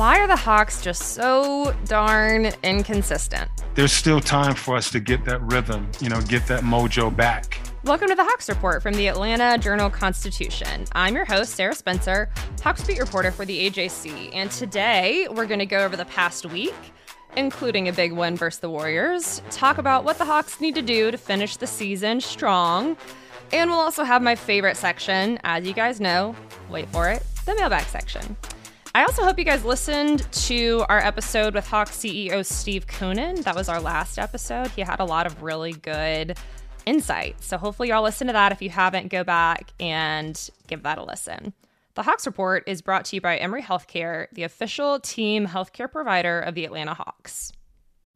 Why are the Hawks just so darn inconsistent? There's still time for us to get that rhythm, you know, get that mojo back. Welcome to the Hawks Report from the Atlanta Journal Constitution. I'm your host, Sarah Spencer, Hawks beat reporter for the AJC, and today we're going to go over the past week, including a big win versus the Warriors, talk about what the Hawks need to do to finish the season strong, and we'll also have my favorite section, as you guys know, wait for it, the mailbag section. I also hope you guys listened to our episode with Hawks CEO Steve Koonin. That was our last episode. He had a lot of really good insight. So hopefully y'all listen to that. If you haven't, go back and give that a listen. The Hawks Report is brought to you by Emory Healthcare, the official team healthcare provider of the Atlanta Hawks.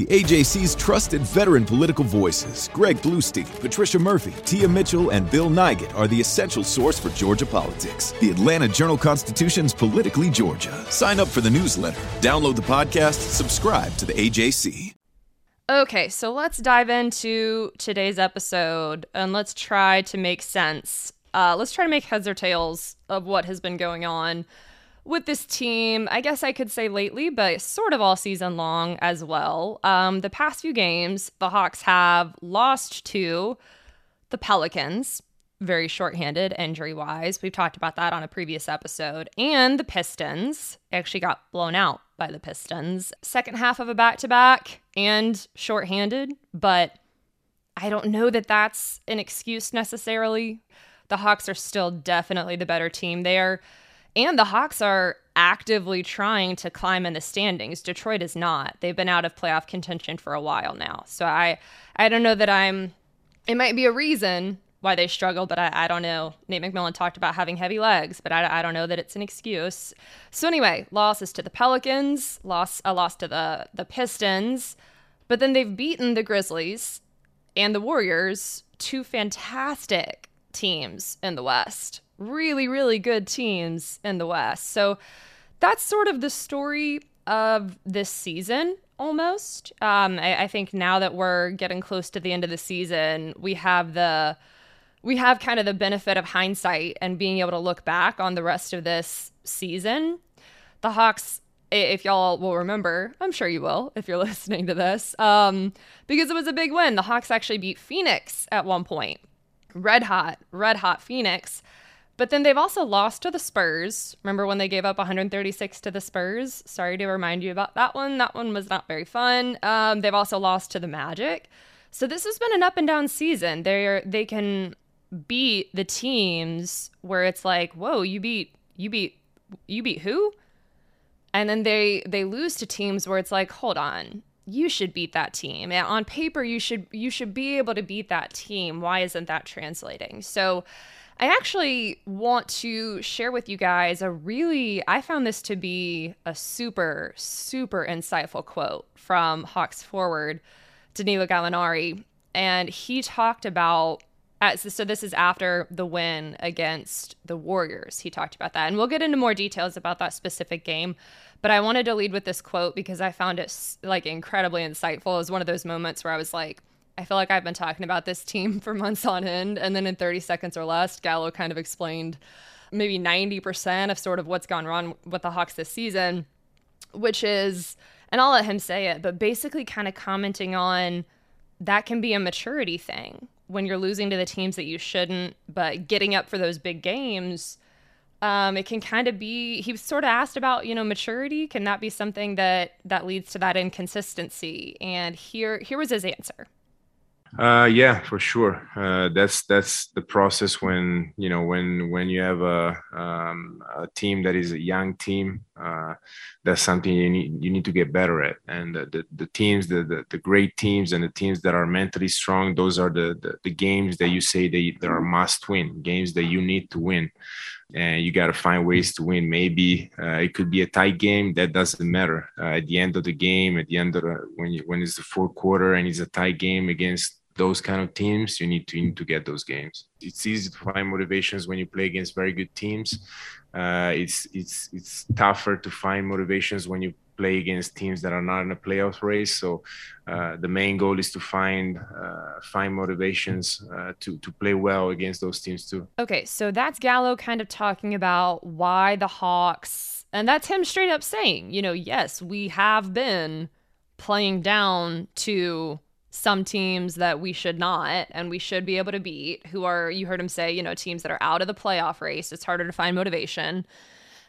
The AJC's trusted veteran political voices, Greg Bluestein, Patricia Murphy, Tia Mitchell, and Bill Nigut, are the essential source for Georgia politics. The Atlanta Journal Constitution's Politically Georgia. Sign up for the newsletter, download the podcast, subscribe to the AJC. Okay, so let's dive into today's episode and let's try to make sense. Uh, let's try to make heads or tails of what has been going on with this team, I guess I could say lately, but sort of all season long as well. Um, the past few games, the Hawks have lost to the Pelicans, very shorthanded injury wise. We've talked about that on a previous episode. And the Pistons actually got blown out by the Pistons. Second half of a back to back and shorthanded, but I don't know that that's an excuse necessarily. The Hawks are still definitely the better team. They are and the Hawks are actively trying to climb in the standings. Detroit is not. They've been out of playoff contention for a while now. So I I don't know that I'm it might be a reason why they struggle, but I, I don't know. Nate McMillan talked about having heavy legs, but I, I don't know that it's an excuse. So anyway, losses to the Pelicans, loss a loss to the the Pistons, but then they've beaten the Grizzlies and the Warriors, two fantastic teams in the West really, really good teams in the West. So that's sort of the story of this season almost. Um, I, I, think now that we're getting close to the end of the season, we have the we have kind of the benefit of hindsight and being able to look back on the rest of this season. The Hawks, if y'all will remember, I'm sure you will if you're listening to this, um, because it was a big win. The Hawks actually beat Phoenix at one point. Red hot, red hot Phoenix. But then they've also lost to the Spurs. Remember when they gave up 136 to the Spurs? Sorry to remind you about that one. That one was not very fun. Um, they've also lost to the Magic. So this has been an up and down season. They're they can beat the teams where it's like, whoa, you beat you beat you beat who? And then they they lose to teams where it's like, hold on, you should beat that team. On paper, you should you should be able to beat that team. Why isn't that translating? So I actually want to share with you guys a really, I found this to be a super, super insightful quote from Hawks forward, Danilo Gallinari. And he talked about, so this is after the win against the Warriors. He talked about that. And we'll get into more details about that specific game. But I wanted to lead with this quote because I found it like incredibly insightful. It was one of those moments where I was like, I feel like I've been talking about this team for months on end. And then in 30 seconds or less, Gallo kind of explained maybe 90% of sort of what's gone wrong with the Hawks this season, which is, and I'll let him say it, but basically kind of commenting on that can be a maturity thing when you're losing to the teams that you shouldn't, but getting up for those big games. Um, it can kind of be he was sort of asked about you know maturity can that be something that that leads to that inconsistency and here here was his answer uh, yeah, for sure. Uh, that's that's the process when you know when when you have a um, a team that is a young team uh, that's something you need you need to get better at. And the the, the teams, the, the, the great teams, and the teams that are mentally strong, those are the the, the games that you say they, they are must win games that you need to win and you got to find ways to win. Maybe uh, it could be a tight game. That doesn't matter. Uh, at the end of the game, at the end of the, when you, when it's the fourth quarter and it's a tight game against those kind of teams, you need to you need to get those games. It's easy to find motivations when you play against very good teams. Uh, it's it's it's tougher to find motivations when you play against teams that are not in a playoff race. So uh, the main goal is to find uh, find motivations uh, to to play well against those teams too. Okay, so that's Gallo kind of talking about why the Hawks, and that's him straight up saying, you know, yes, we have been playing down to some teams that we should not and we should be able to beat who are you heard him say you know teams that are out of the playoff race it's harder to find motivation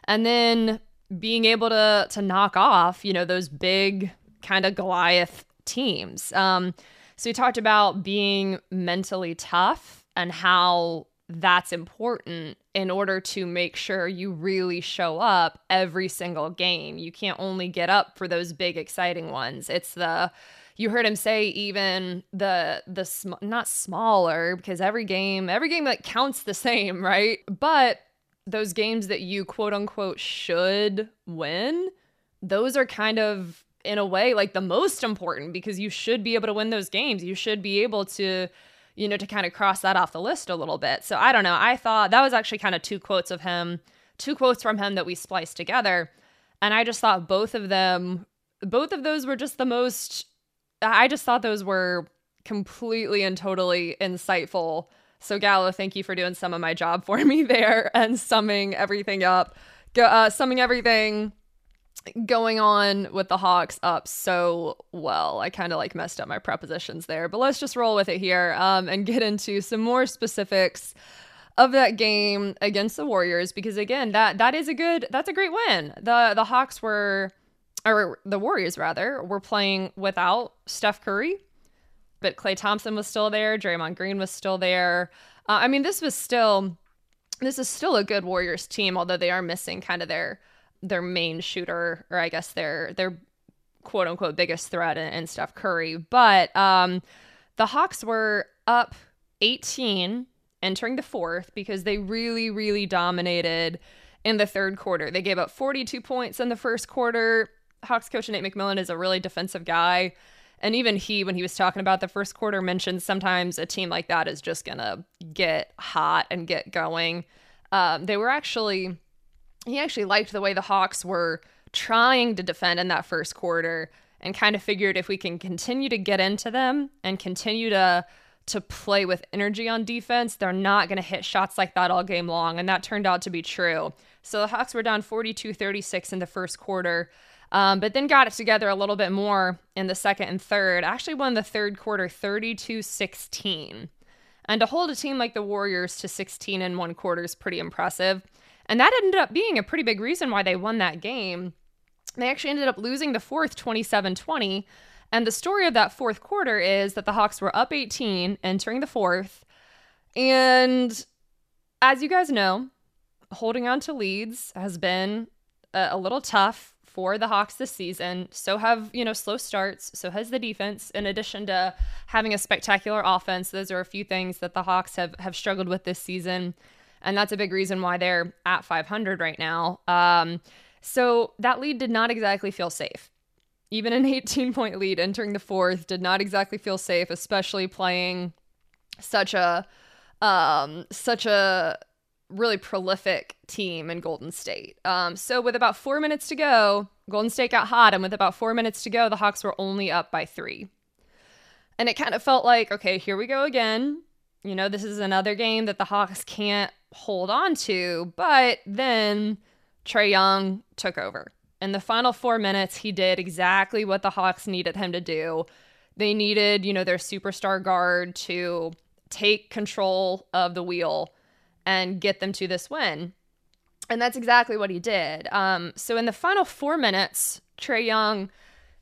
and then being able to to knock off, you know, those big kind of Goliath teams. Um, so we talked about being mentally tough and how that's important in order to make sure you really show up every single game. You can't only get up for those big exciting ones. It's the you heard him say even the the sm- not smaller because every game every game that counts the same, right? But those games that you quote unquote should win, those are kind of in a way like the most important because you should be able to win those games. You should be able to you know to kind of cross that off the list a little bit. So I don't know. I thought that was actually kind of two quotes of him, two quotes from him that we spliced together. And I just thought both of them both of those were just the most I just thought those were completely and totally insightful so, Gallo, thank you for doing some of my job for me there and summing everything up, uh, summing everything going on with the Hawks up so well. I kind of like messed up my prepositions there, but let's just roll with it here um, and get into some more specifics of that game against the Warriors because again, that that is a good that's a great win. The the Hawks were or the Warriors rather were playing without Steph Curry but Klay Thompson was still there. Draymond Green was still there. Uh, I mean, this was still this is still a good Warriors team, although they are missing kind of their their main shooter, or I guess their their quote unquote biggest threat in Steph Curry. But um, the Hawks were up 18 entering the fourth because they really, really dominated in the third quarter. They gave up 42 points in the first quarter. Hawks coach Nate McMillan is a really defensive guy. And even he, when he was talking about the first quarter, mentioned sometimes a team like that is just going to get hot and get going. Um, they were actually, he actually liked the way the Hawks were trying to defend in that first quarter and kind of figured if we can continue to get into them and continue to to play with energy on defense, they're not going to hit shots like that all game long. And that turned out to be true. So the Hawks were down 42 36 in the first quarter. Um, but then got it together a little bit more in the second and third. Actually won the third quarter 32 16. And to hold a team like the Warriors to 16 in one quarter is pretty impressive. And that ended up being a pretty big reason why they won that game. They actually ended up losing the fourth 27 20. And the story of that fourth quarter is that the Hawks were up 18 entering the fourth. And as you guys know, holding on to leads has been a, a little tough for the Hawks this season. So have, you know, slow starts. So has the defense, in addition to having a spectacular offense. Those are a few things that the Hawks have, have struggled with this season. And that's a big reason why they're at 500 right now. Um, so that lead did not exactly feel safe. Even an 18 point lead entering the fourth did not exactly feel safe, especially playing such a um, such a really prolific team in Golden State. Um, so with about four minutes to go, Golden State got hot, and with about four minutes to go, the Hawks were only up by three. And it kind of felt like, okay, here we go again. You know, this is another game that the Hawks can't hold on to. But then Trae Young took over. In the final four minutes, he did exactly what the Hawks needed him to do. They needed, you know, their superstar guard to take control of the wheel and get them to this win. And that's exactly what he did. Um, so in the final four minutes, Trae Young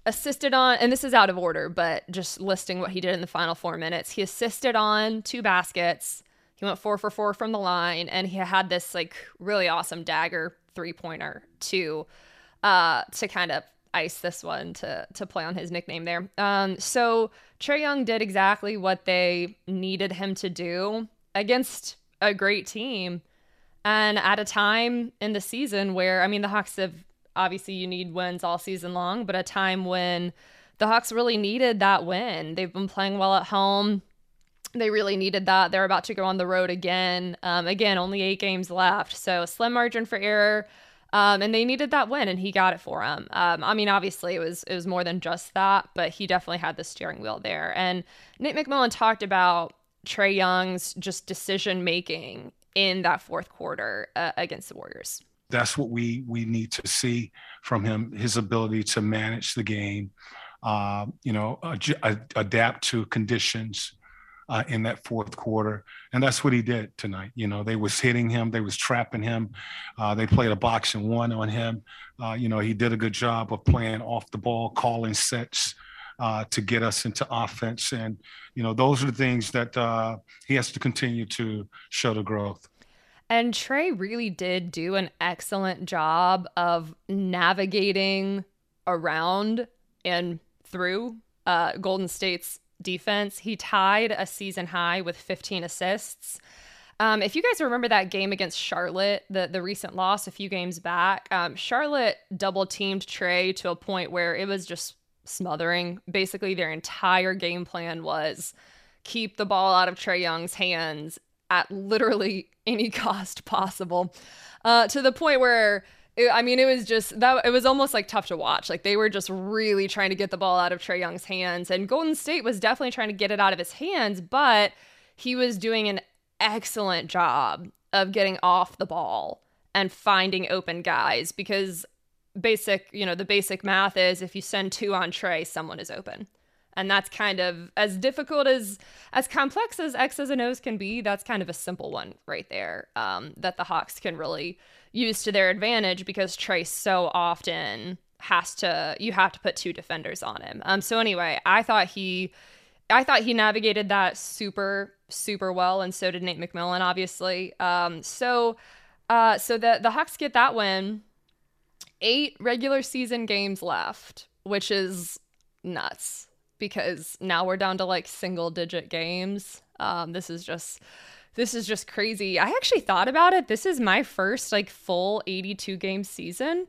assisted on, and this is out of order, but just listing what he did in the final four minutes. He assisted on two baskets. He went four for four from the line, and he had this like really awesome dagger three pointer to uh, to kind of ice this one to to play on his nickname there. Um, so Trae Young did exactly what they needed him to do against a great team, and at a time in the season where I mean the Hawks have obviously you need wins all season long, but a time when the Hawks really needed that win. They've been playing well at home. They really needed that. They're about to go on the road again. Um, again, only eight games left, so a slim margin for error. Um, and they needed that win, and he got it for them. Um, I mean, obviously, it was it was more than just that, but he definitely had the steering wheel there. And Nate McMillan talked about Trae Young's just decision making in that fourth quarter uh, against the Warriors. That's what we we need to see from him: his ability to manage the game, uh, you know, ad- adapt to conditions, uh, in that fourth quarter, and that's what he did tonight. You know, they was hitting him, they was trapping him, uh, they played a boxing one on him. Uh, you know, he did a good job of playing off the ball, calling sets. Uh, to get us into offense, and you know those are the things that uh, he has to continue to show the growth. And Trae really did do an excellent job of navigating around and through uh, Golden State's defense. He tied a season high with 15 assists. Um, if you guys remember that game against Charlotte, the the recent loss a few games back, um, Charlotte double teamed Trae to a point where it was just smothering. Basically, their entire game plan was keep the ball out of Trae Young's hands at literally any cost possible, uh, to the point where it, I mean, it was just that it was almost like tough to watch. Like they were just really trying to get the ball out of Trae Young's hands, and Golden State was definitely trying to get it out of his hands, but he was doing an excellent job of getting off the ball and finding open guys because basic, you know, the basic math is if you send two on someone is open. And that's kind of as difficult as as complex as X's and O's can be. That's kind of a simple one right there um, that the Hawks can really use to their advantage because Trae so often has to you have to put two defenders on him. Um so anyway, I thought he I thought he navigated that super super well and so did Nate McMillan obviously. Um so uh so the the Hawks get that win. 8 regular season games left, which is nuts because now we're down to like single digit games. Um this is just this is just crazy. I actually thought about it. This is my first like full 82 game season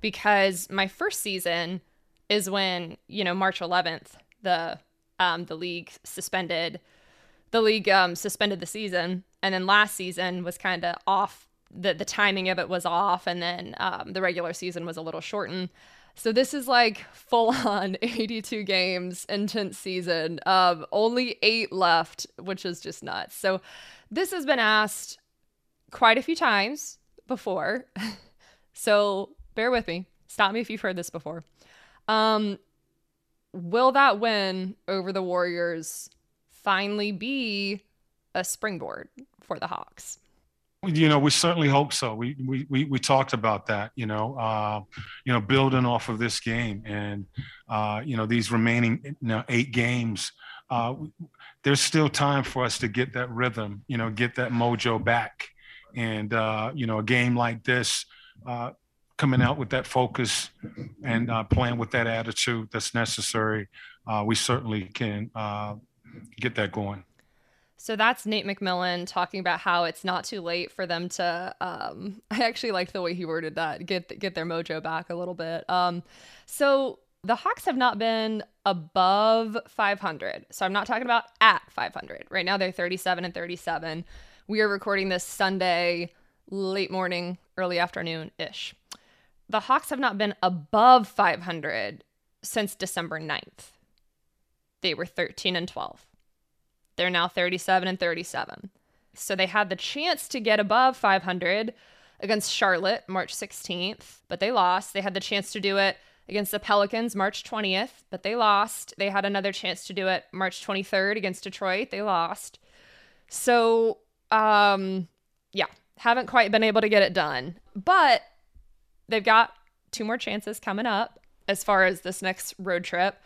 because my first season is when, you know, March 11th, the um the league suspended the league um suspended the season and then last season was kind of off the the timing of it was off and then um the regular season was a little shortened. So this is like full on 82 games, intense season. Um, only eight left, which is just nuts. So this has been asked quite a few times before. so bear with me. Stop me if you've heard this before. Um, will that win over the Warriors finally be a springboard for the Hawks? You know, we certainly hope so. We we we, talked about that. You know, uh, you know, building off of this game and uh, you know these remaining you know, eight games. Uh, there's still time for us to get that rhythm. You know, get that mojo back. And uh, you know, a game like this, uh, coming out with that focus and uh, playing with that attitude that's necessary, we certainly can get that going. So that's Nate McMillan talking about how it's not too late for them to. Um, I actually liked the way he worded that. Get get their mojo back a little bit. Um, so the Hawks have not been above 500. So I'm not talking about at 500. Right now they're 37 and 37. We are recording this Sunday, late morning, early afternoon ish. The Hawks have not been above 500 since December 9th. They were 13 and 12. They're now 37 and 37. So they had the chance to get above 500 against Charlotte March 16th, but they lost. They had the chance to do it against the Pelicans March 20th, but they lost. They had another chance to do it March 23rd against Detroit. They lost. So, um, yeah, haven't quite been able to get it done. But they've got two more chances coming up as far as this next road trip.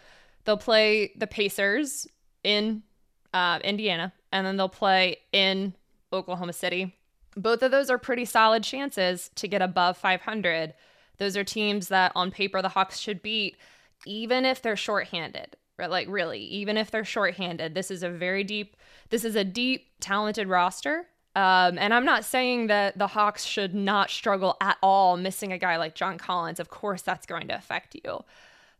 They'll play the Pacers in uh, Indiana, and then they'll play in Oklahoma City. Both of those are pretty solid chances to get above 500. Those are teams that on paper the Hawks should beat, even if they're shorthanded. Right? Like really, even if they're shorthanded, this is a very deep. This is a deep, talented roster. Um, and I'm not saying that the Hawks should not struggle at all missing a guy like John Collins. Of course, that's going to affect you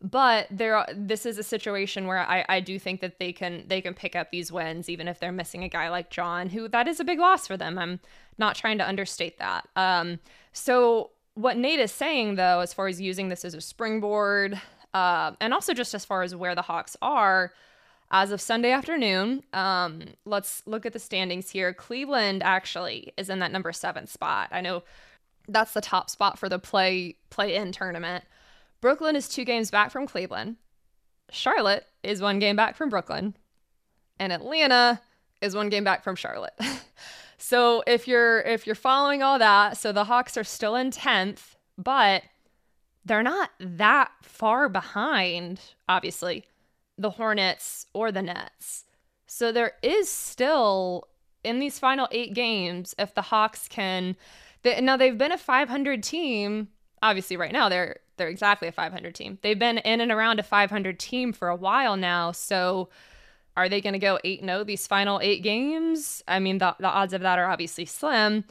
but there this is a situation where I, I do think that they can they can pick up these wins even if they're missing a guy like John who that is a big loss for them. I'm not trying to understate that. Um, so what Nate is saying though, as far as using this as a springboard, uh, and also just as far as where the Hawks are as of Sunday afternoon, um, let's look at the standings here. Cleveland actually is in that number seven spot. I know that's the top spot for the play play in tournament. Brooklyn is two games back from Cleveland. Charlotte is one game back from Brooklyn. And Atlanta is one game back from Charlotte. so if you're if you're following all that, so the Hawks are still in 10th, but they're not that far behind, obviously, the Hornets or the Nets. So there is still in these final eight games, if the Hawks can, they, now they've been a 500 team. Obviously, right now they're they're exactly a 500 team. They've been in and around a 500 team for a while now. So are they going to go 8 0 these final eight games? I mean, the, the odds of that are obviously slim.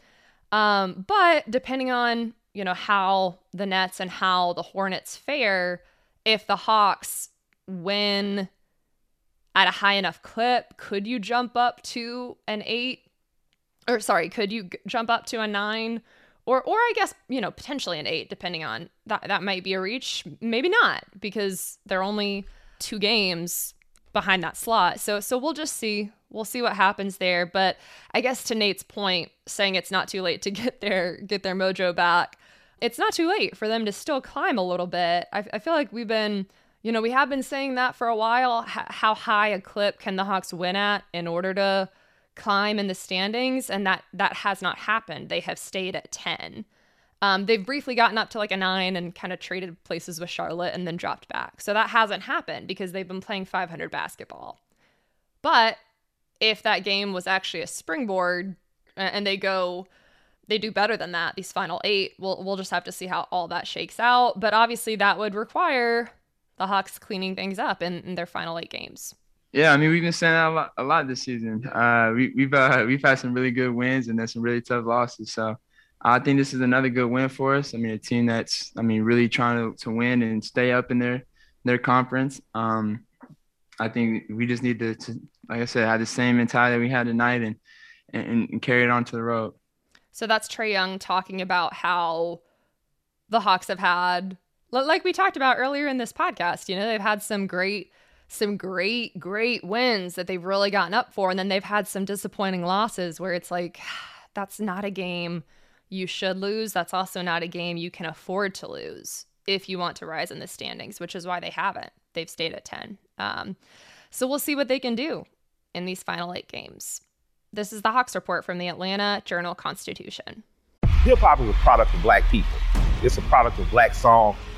Um, but depending on, you know, how the Nets and how the Hornets fare, if the Hawks win at a high enough clip, could you jump up to an eight? Or sorry, could you g- jump up to a nine? Or or I guess you know potentially an eight, depending on that. That might be a reach, maybe not, because they're only two games behind that slot. So so we'll just see. We'll see what happens there. But I guess to Nate's point, saying it's not too late to get their get their mojo back, it's not too late for them to still climb a little bit. I, I feel like we've been. You know, we have been saying that for a while. H- how high a clip can the Hawks win at in order to climb in the standings, and that that has not happened. They have stayed at ten. Um, they've briefly gotten up to like a nine and kind of traded places with Charlotte and then dropped back. So that hasn't happened because they've been playing 500 basketball. But if that game was actually a springboard and they go, they do better than that, these final eight, we'll, we'll just have to see how all that shakes out. But obviously, that would require the Hawks cleaning things up in, in their final eight games. Yeah, I mean we've been saying that a lot, a lot this season. Uh, we, we've uh, we've had some really good wins and then some really tough losses. So I think this is another good win for us. I mean, a team that's I mean really trying to, to win and stay up in their their conference. Um, I think we just need to, to, like I said, have the same mentality that we had tonight and, and and carry it on to the road. So that's Trae Young talking about how the Hawks have had, like we talked about earlier in this podcast. You know, they've had some great some great, great wins that they've really gotten up for. And then they've had some disappointing losses where it's like, that's not a game you should lose. That's also not a game you can afford to lose if you want to rise in the standings, which is why they haven't. They've stayed at 10. Um, so we'll see what they can do in these final eight games. This is the Hawks report from the Atlanta Journal Constitution. Hip hop is a product of black people. It's a product of black song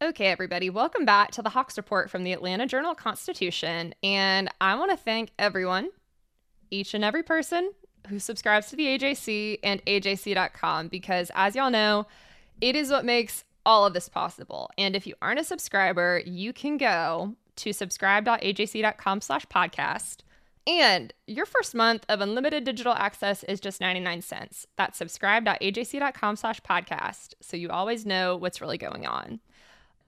Okay, everybody, welcome back to the Hawks Report from the Atlanta Journal Constitution. And I want to thank everyone, each and every person who subscribes to the AJC and AJC.com because, as y'all know, it is what makes all of this possible. And if you aren't a subscriber, you can go to subscribe.ajc.com slash podcast. And your first month of unlimited digital access is just 99 cents. That's subscribe.ajc.com slash podcast. So you always know what's really going on.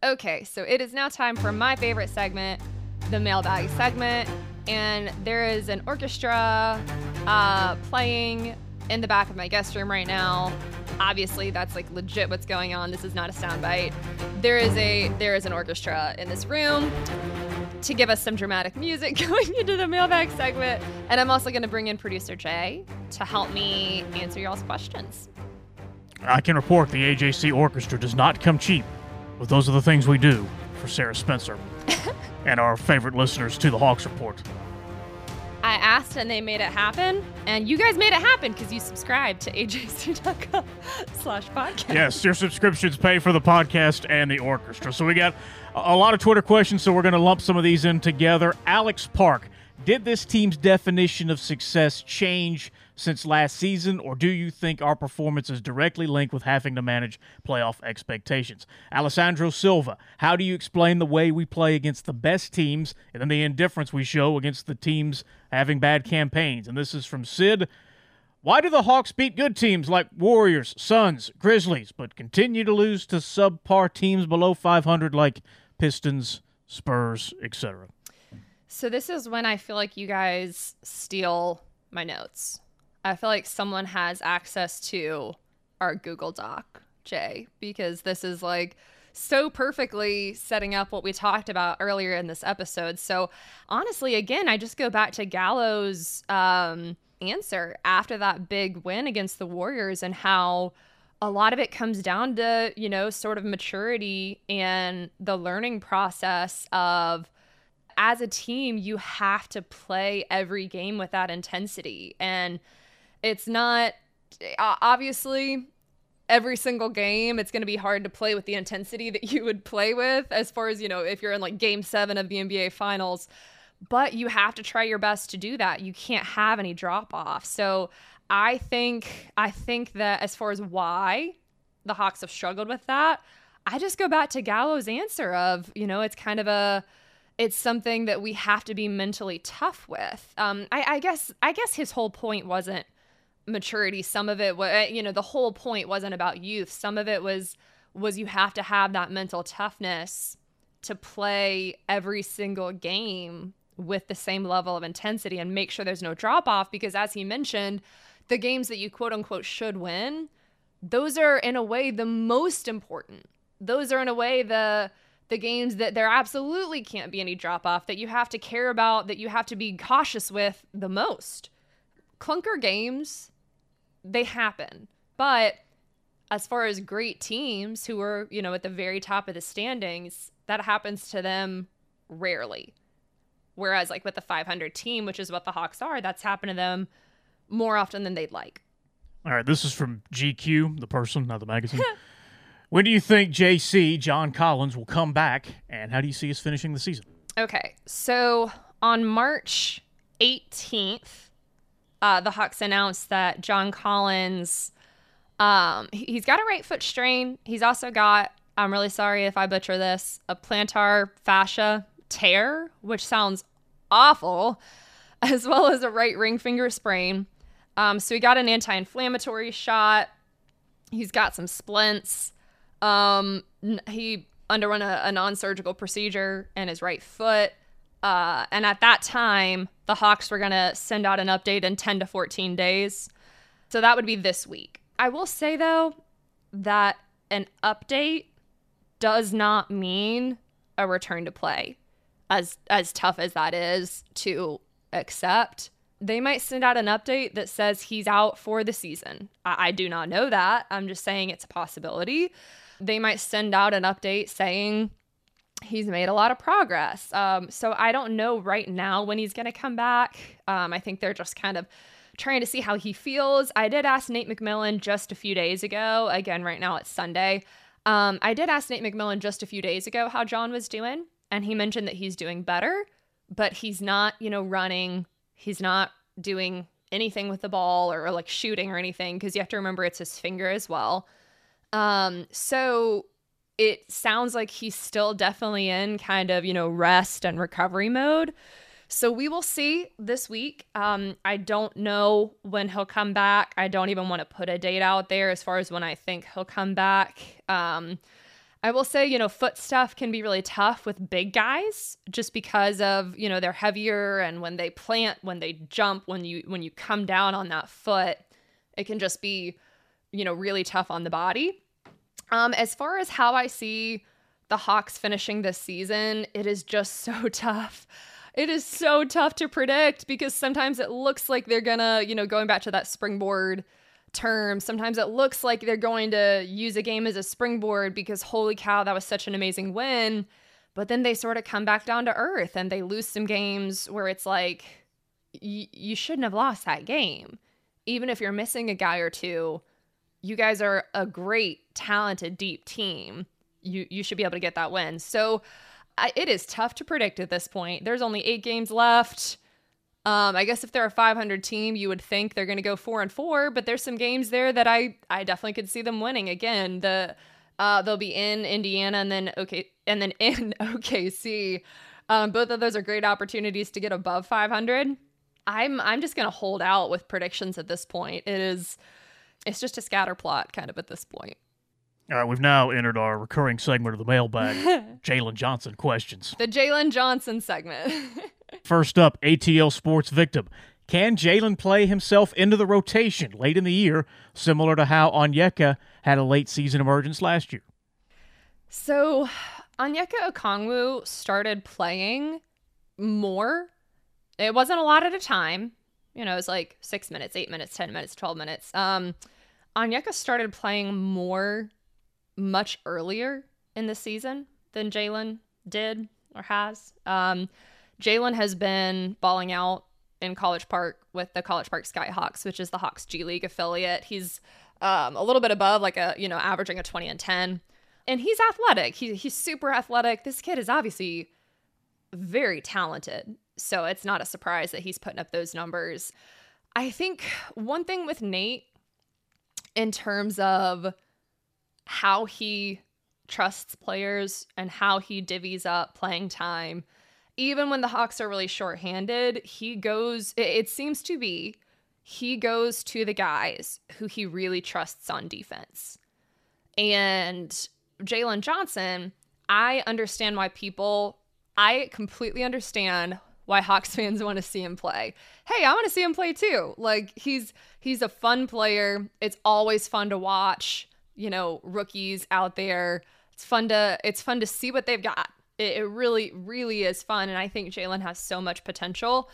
Okay, so it is now time for my favorite segment, the mailbag segment. And there is an orchestra uh, playing in the back of my guest room right now. Obviously, that's like legit what's going on. This is not a soundbite. There is a there is an orchestra in this room to give us some dramatic music going into the mailbag segment. And I'm also going to bring in producer Jay to help me answer y'all's questions. I can report the AJC orchestra does not come cheap. But those are the things we do for Sarah Spencer and our favorite listeners to the Hawks Report. I asked and they made it happen, and you guys made it happen because you subscribed to ajc.com slash podcast. Yes, your subscriptions pay for the podcast and the orchestra. So we got a lot of Twitter questions, so we're going to lump some of these in together. Alex Park, did this team's definition of success change since last season, or do you think our performance is directly linked with having to manage playoff expectations? Alessandro Silva, how do you explain the way we play against the best teams and then the indifference we show against the teams having bad campaigns? And this is from Sid. Why do the Hawks beat good teams like Warriors, Suns, Grizzlies, but continue to lose to subpar teams below 500 like Pistons, Spurs, etc.? So this is when I feel like you guys steal my notes. I feel like someone has access to our Google Doc, Jay, because this is like so perfectly setting up what we talked about earlier in this episode. So honestly, again, I just go back to Gallo's um, answer after that big win against the Warriors and how a lot of it comes down to, you know, sort of maturity and the learning process of as a team, you have to play every game with that intensity. And it's not obviously every single game it's going to be hard to play with the intensity that you would play with as far as you know if you're in like game 7 of the NBA finals. But you have to try your best to do that. You can't have any drop off so i think i think that as far as why the hawks have struggled with that i just go back to gallo's answer of you know it's kind of a it's something that we have to be mentally tough with. Um, I, I guess I guess his whole point wasn't maturity. Some of it was, eh, you know, the whole point wasn't about youth. Some of it was was you have to have that mental toughness to play every single game with the same level of intensity and make sure there's no drop off because as he mentioned, the games that you quote unquote should win, those are in a way the most important. Those are in a way the the games that there absolutely can't be any drop off, that you have to care about, that you have to be cautious with the most. Clunker games, they happen. But as far as great teams who are, you know, at the very top of the standings, that happens to them rarely. Whereas, like with the 500 team, which is what the Hawks are, that's happened to them more often than they'd like. All right, this is from GQ, the person, not the magazine. When do you think JC, John Collins, will come back, and how do you see us finishing the season? Okay, so on March 18th, uh, the Hawks announced that John Collins, um, he's got a right foot strain. He's also got, I'm really sorry if I butcher this, a plantar fascia tear, which sounds awful, as well as a right ring finger sprain. Um, so he got an anti inflammatory shot. He's got some splints. Um, he underwent a, a non-surgical procedure in his right foot. Uh, and at that time, the Hawks were going to send out an update in 10 to 14 days. So that would be this week. I will say, though, that an update does not mean a return to play, as, as tough as that is to accept. They might send out an update that says he's out for the season. I, I do not know that. I'm just saying it's a possibility they might send out an update saying he's made a lot of progress. Um, so I don't know right now when he's going to come back. Um, I think they're just kind of trying to see how he feels. I did ask Nate McMillan just a few days ago. Again, right now it's Sunday. Um, I did ask Nate McMillan just a few days ago how John was doing, and he mentioned that he's doing better, but he's not, you know, running. He's not doing anything with the ball or, or like shooting or anything because you have to remember it's his finger as well. Um, so it sounds like he's still definitely in kind of, you know, rest and recovery mode. So we will see this week. Um, I don't know when he'll come back. I don't even want to put a date out there as far as when I think he'll come back. Um, I will say, you know, foot stuff can be really tough with big guys just because of, you know, they're heavier and when they plant, when they jump, when you when you come down on that foot, it can just be you know, really tough on the body. Um, as far as how I see the Hawks finishing this season, it is just so tough. It is so tough to predict because sometimes it looks like they're gonna, you know, going back to that springboard term, sometimes it looks like they're going to use a game as a springboard because holy cow, that was such an amazing win. but then they sort of come back down to earth and they lose some games where it's like, you shouldn't have lost that game. Even if you're missing a guy or two, you guys are a great, talented, deep team. You you should be able to get that win. So I, it is tough to predict at this point. There's only eight games left. Um, I guess if they're a 500 team, you would think they're going to go four and four, but there's some games there that I I definitely could see them winning. Again, the uh, they'll be in Indiana and then okay and then in OKC. Um, both of those are great opportunities to get above 500. I'm I'm just gonna hold out with predictions at this point. It is it's just a scatter plot kind of at this point. All right, we've now entered our recurring segment of the mailbag, Jalen Johnson questions. The Jalen Johnson segment. First up, ATL Sports victim. Can Jalen play himself into the rotation late in the year, similar to how Onyeka had a late season emergence last year? So, Onyeka Okongwu started playing more. It wasn't a lot at a time. You know, it was like six minutes, eight minutes, 10 minutes, 12 minutes. Um, Onyeka started playing more much earlier in the season than Jalen did or has. Um, Jalen has been balling out in College Park with the College Park Skyhawks, which is the Hawks G League affiliate. He's um, a little bit above, like a you know, averaging a twenty and ten, and he's athletic. He, he's super athletic. This kid is obviously very talented, so it's not a surprise that he's putting up those numbers. I think one thing with Nate, in terms of how he trusts players and how he divvies up playing time even when the Hawks are really shorthanded, he goes, it, seems to be, he goes to the guys who he really trusts on defense. And Jalen Johnson, I understand why people, I completely understand why Hawks fans want to see him play. Hey, I want to see him play too. Like he's he's a fun player. It's always fun to watch, you know, rookies out there. It's fun to it's fun to see what they've got. It, it really, really is fun. And I think Jalen has so much potential.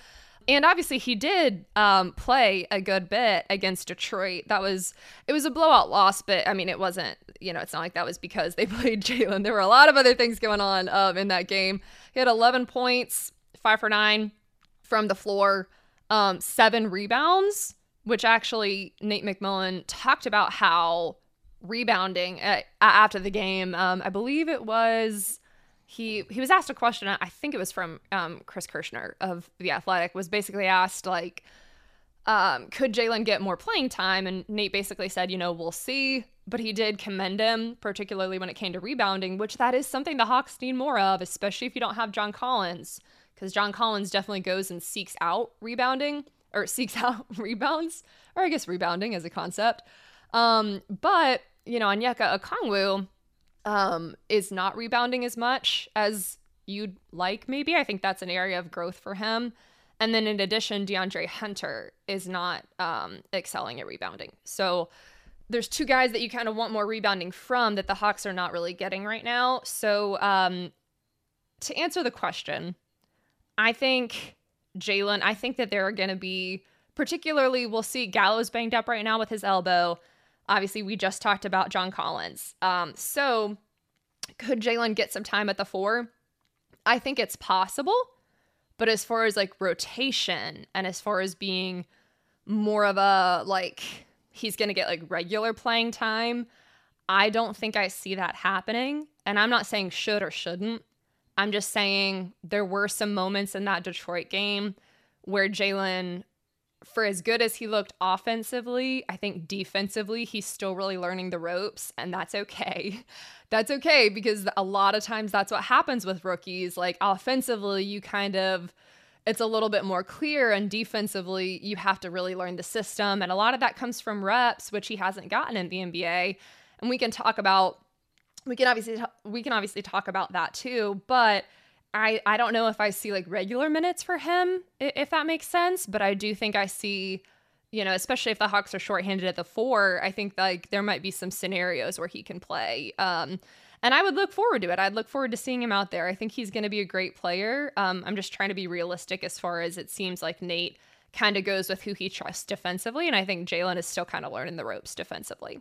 And obviously, he did um, play a good bit against Detroit. That was it was a blowout loss, but I mean, it wasn't. You know, it's not like that was because they played Jalen. There were a lot of other things going on um, in that game. He had 11 points, five for nine from the floor, um, seven rebounds, which actually Nate McMillan talked about how rebounding at, after the game. Um, I believe it was he he was asked a question. I think it was from um, Chris Kirschner of the Athletic. Was basically asked like, um, could Jalen get more playing time? And Nate basically said, you know, we'll see. But he did commend him, particularly when it came to rebounding, which that is something the Hawks need more of, especially if you don't have John Collins, because John Collins definitely goes and seeks out rebounding or seeks out rebounds, or I guess rebounding as a concept. Um, but you know, Onyeka Okongwu um, is not rebounding as much as you'd like, maybe. I think that's an area of growth for him. And then in addition, DeAndre Hunter is not um, excelling at rebounding. So there's two guys that you kind of want more rebounding from that the Hawks are not really getting right now. So um, to answer the question, I think Jalen, I think that there are going to be, particularly, we'll see Gallo's banged up right now with his elbow. Obviously, we just talked about John Collins. Um, so, could Jalen get some time at the four? I think it's possible. But as far as like rotation and as far as being more of a like, he's going to get like regular playing time, I don't think I see that happening. And I'm not saying should or shouldn't. I'm just saying there were some moments in that Detroit game where Jalen for as good as he looked offensively, I think defensively, he's still really learning the ropes, and that's okay. That's okay because a lot of times that's what happens with rookies. Like offensively, you kind of, it's a little bit more clear, and defensively, you have to really learn the system. And a lot of that comes from reps, which he hasn't gotten in the NBA. And we can talk about, we can obviously, we can obviously talk about that too, but I, I don't know if I see like regular minutes for him, if that makes sense, but I do think I see, you know, especially if the Hawks are shorthanded at the four, I think like there might be some scenarios where he can play. Um, and I would look forward to it. I'd look forward to seeing him out there. I think he's going to be a great player. Um, I'm just trying to be realistic as far as it seems like Nate kind of goes with who he trusts defensively. And I think Jalen is still kind of learning the ropes defensively.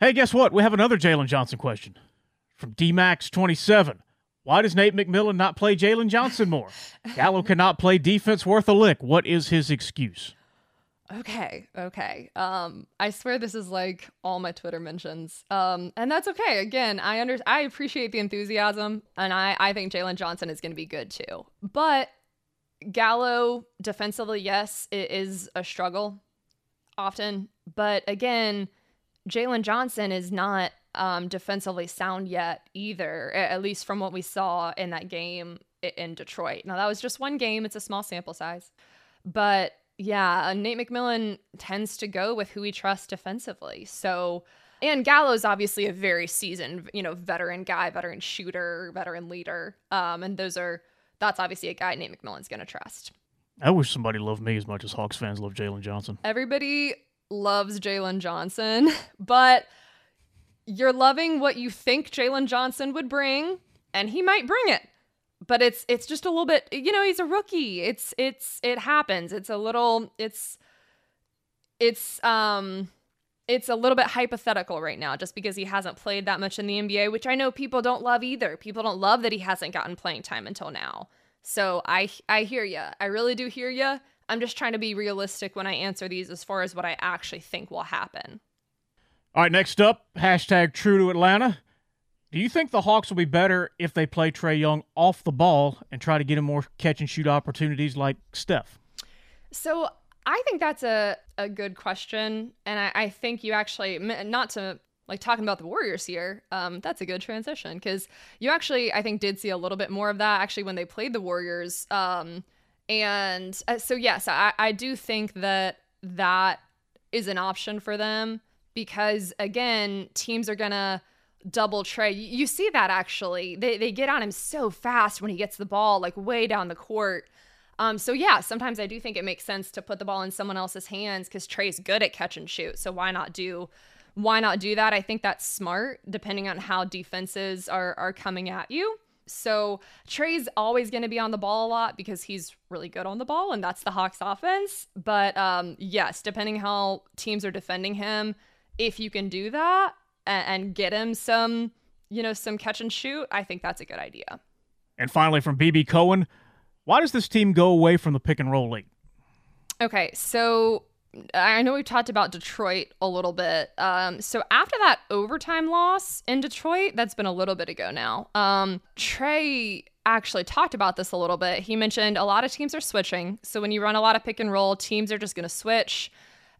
Hey, guess what? We have another Jalen Johnson question from DMAX27. Why does Nate McMillan not play Jalen Johnson more? Gallo cannot play defense worth a lick. What is his excuse? Okay, okay. Um, I swear this is like all my Twitter mentions. Um, and that's okay. Again, I under I appreciate the enthusiasm, and I I think Jalen Johnson is going to be good too. But Gallo defensively, yes, it is a struggle often. But again, Jalen Johnson is not um, defensively sound yet either, at least from what we saw in that game in Detroit. Now that was just one game; it's a small sample size, but yeah, uh, Nate McMillan tends to go with who he trusts defensively. So, and Gallo's obviously a very seasoned, you know, veteran guy, veteran shooter, veteran leader. Um, and those are that's obviously a guy Nate McMillan's going to trust. I wish somebody loved me as much as Hawks fans love Jalen Johnson. Everybody loves Jalen Johnson, but you're loving what you think Jalen Johnson would bring, and he might bring it. But it's it's just a little bit you know he's a rookie. It's it's it happens. It's a little it's it's um it's a little bit hypothetical right now just because he hasn't played that much in the NBA which I know people don't love either. People don't love that he hasn't gotten playing time until now. So I I hear you I really do hear you I'm just trying to be realistic when I answer these as far as what I actually think will happen all right next up hashtag true to Atlanta do you think the Hawks will be better if they play Trae Young off the ball and try to get him more catch and shoot opportunities like Steph? So I think that's a, a good question. And I, I think you actually, not to like talking about the Warriors here, um, that's a good transition because you actually, I think, did see a little bit more of that actually when they played the Warriors. Um, and uh, so, yes, I, I do think that that is an option for them because, again, teams are to double Trae. You see that actually. They they get on him so fast when he gets the ball like way down the court. Um, so yeah, sometimes I do think it makes sense to put the ball in someone else's hands because Trae's good at catch and shoot. So why not do why not do that? I think that's smart depending on how defenses are are coming at you. So Trae's always going to be on the ball a lot because he's really good on the ball and that's the Hawks offense. But um, yes, depending how teams are defending him, if you can do that, and, and get him some, you know, some catch and shoot, I think that's a good idea. And finally, from BB Cohen, why does this team go away from the pick and roll league? Okay, so I know we've talked about Detroit a little bit. Um, so after that overtime loss in Detroit, that's been a little bit ago now. Um, Trae actually talked about this a little bit. He mentioned a lot of teams are switching. So when you run a lot of pick and roll, teams are just going to switch.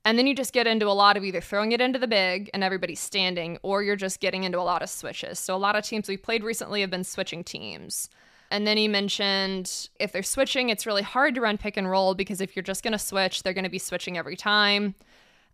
And then you just get into a lot of either throwing it into the big and everybody's standing, or you're just getting into a lot of switches. So a lot of teams we've played recently have been switching teams. And then he mentioned if they're switching, it's really hard to run pick and roll because if you're just going to switch, they're going to be switching every time.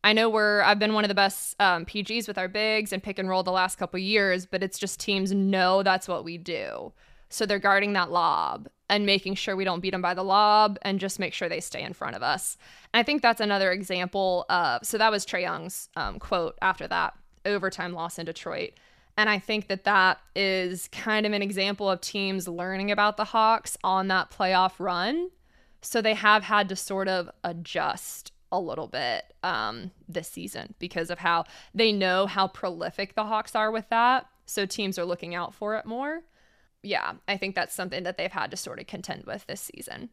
I know we're I've been one of the best um, PGs with our bigs and pick and roll the last couple years, but it's just teams know that's what we do. So they're guarding that lob and making sure we don't beat them by the lob and just make sure they stay in front of us. And I think that's another example of, so that was Trae Young's um, quote after that overtime loss in Detroit. And I think that that is kind of an example of teams learning about the Hawks on that playoff run. So they have had to sort of adjust a little bit um, this season because of how they know how prolific the Hawks are with that. So teams are looking out for it more yeah, I think that's something that they've had to sort of contend with this season.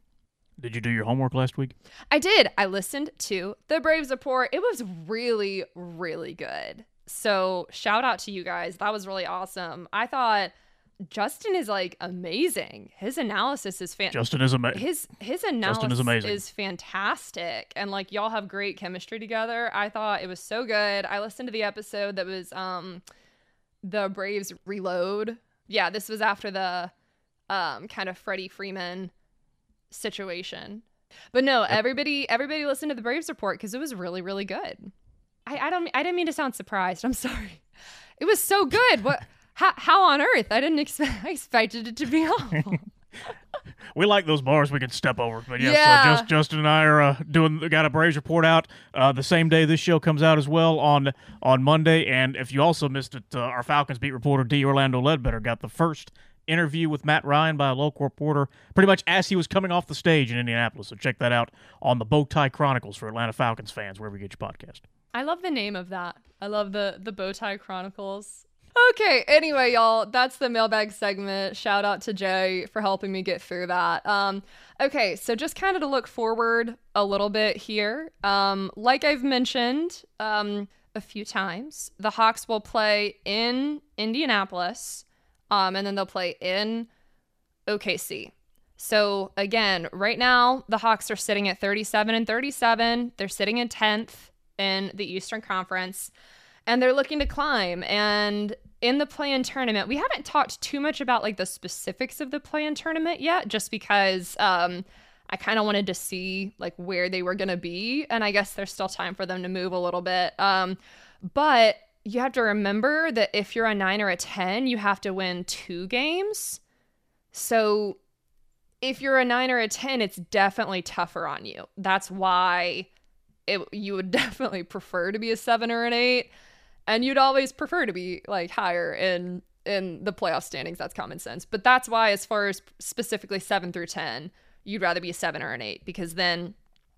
Did you do your homework last week? I did. I listened to the Braves report. It was really, really good. So shout out to you guys. That was really awesome. I thought Justin is like amazing. His analysis is fantastic. Justin is amazing. His his analysis is, amazing. is fantastic, and like y'all have great chemistry together. I thought it was so good. I listened to the episode that was um the Braves reload yeah, this was after the um, kind of Freddie Freeman situation. But no, everybody everybody listened to the Braves report because it was really really good. I, I don't I didn't mean to sound surprised. I'm sorry. It was so good. What how, how on earth? I didn't expect I expected it to be awful. We like those bars we can step over. But yes, yeah. uh, just, Justin and I are uh, doing got a Braves report out uh, the same day this show comes out as well on on Monday. And if you also missed it, uh, our Falcons beat reporter D. Orlando Ledbetter got the first interview with Matt Ryan by a local reporter, pretty much as he was coming off the stage in Indianapolis. So check that out on the Bowtie Chronicles for Atlanta Falcons fans, wherever you get your podcast. I love the name of that. I love the the Bowtie Chronicles. Okay, anyway, y'all, that's the mailbag segment. Shout out to Jay for helping me get through that. Um, okay, so just kind of to look forward a little bit here. Um, like I've mentioned um, a few times, the Hawks will play in Indianapolis, um, and then they'll play in OKC. So again, right now the Hawks are sitting at 37 and 37. They're sitting in 10th in the Eastern Conference and they're looking to climb. And in the play-in tournament, we haven't talked too much about like the specifics of the play-in tournament yet, just because um, I kind of wanted to see like where they were gonna be, and I guess there's still time for them to move a little bit. Um, but you have to remember that if you're a nine or a ten, you have to win two games. So if you're a nine or a ten, it's definitely tougher on you. That's why it, you would definitely prefer to be a seven or an eight and you'd always prefer to be like higher in in the playoff standings. That's common sense. But that's why as far as specifically 7 through 10 you'd rather be a 7 or an 8 because then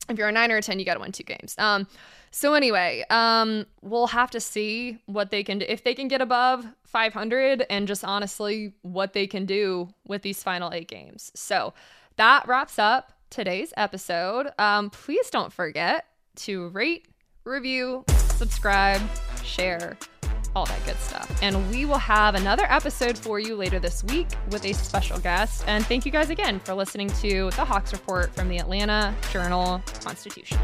if you're a 9 or a 10 you got to win two games. Um so anyway um we'll have to see what they can do. If they can get above 500 and just honestly what they can do with these final 8 games. So that wraps up today's episode. Um please don't forget to rate review subscribe share, all that good stuff. And we will have another episode for you later this week with a special guest. And thank you guys again for listening to the Hawks Report from the Atlanta Journal Constitution.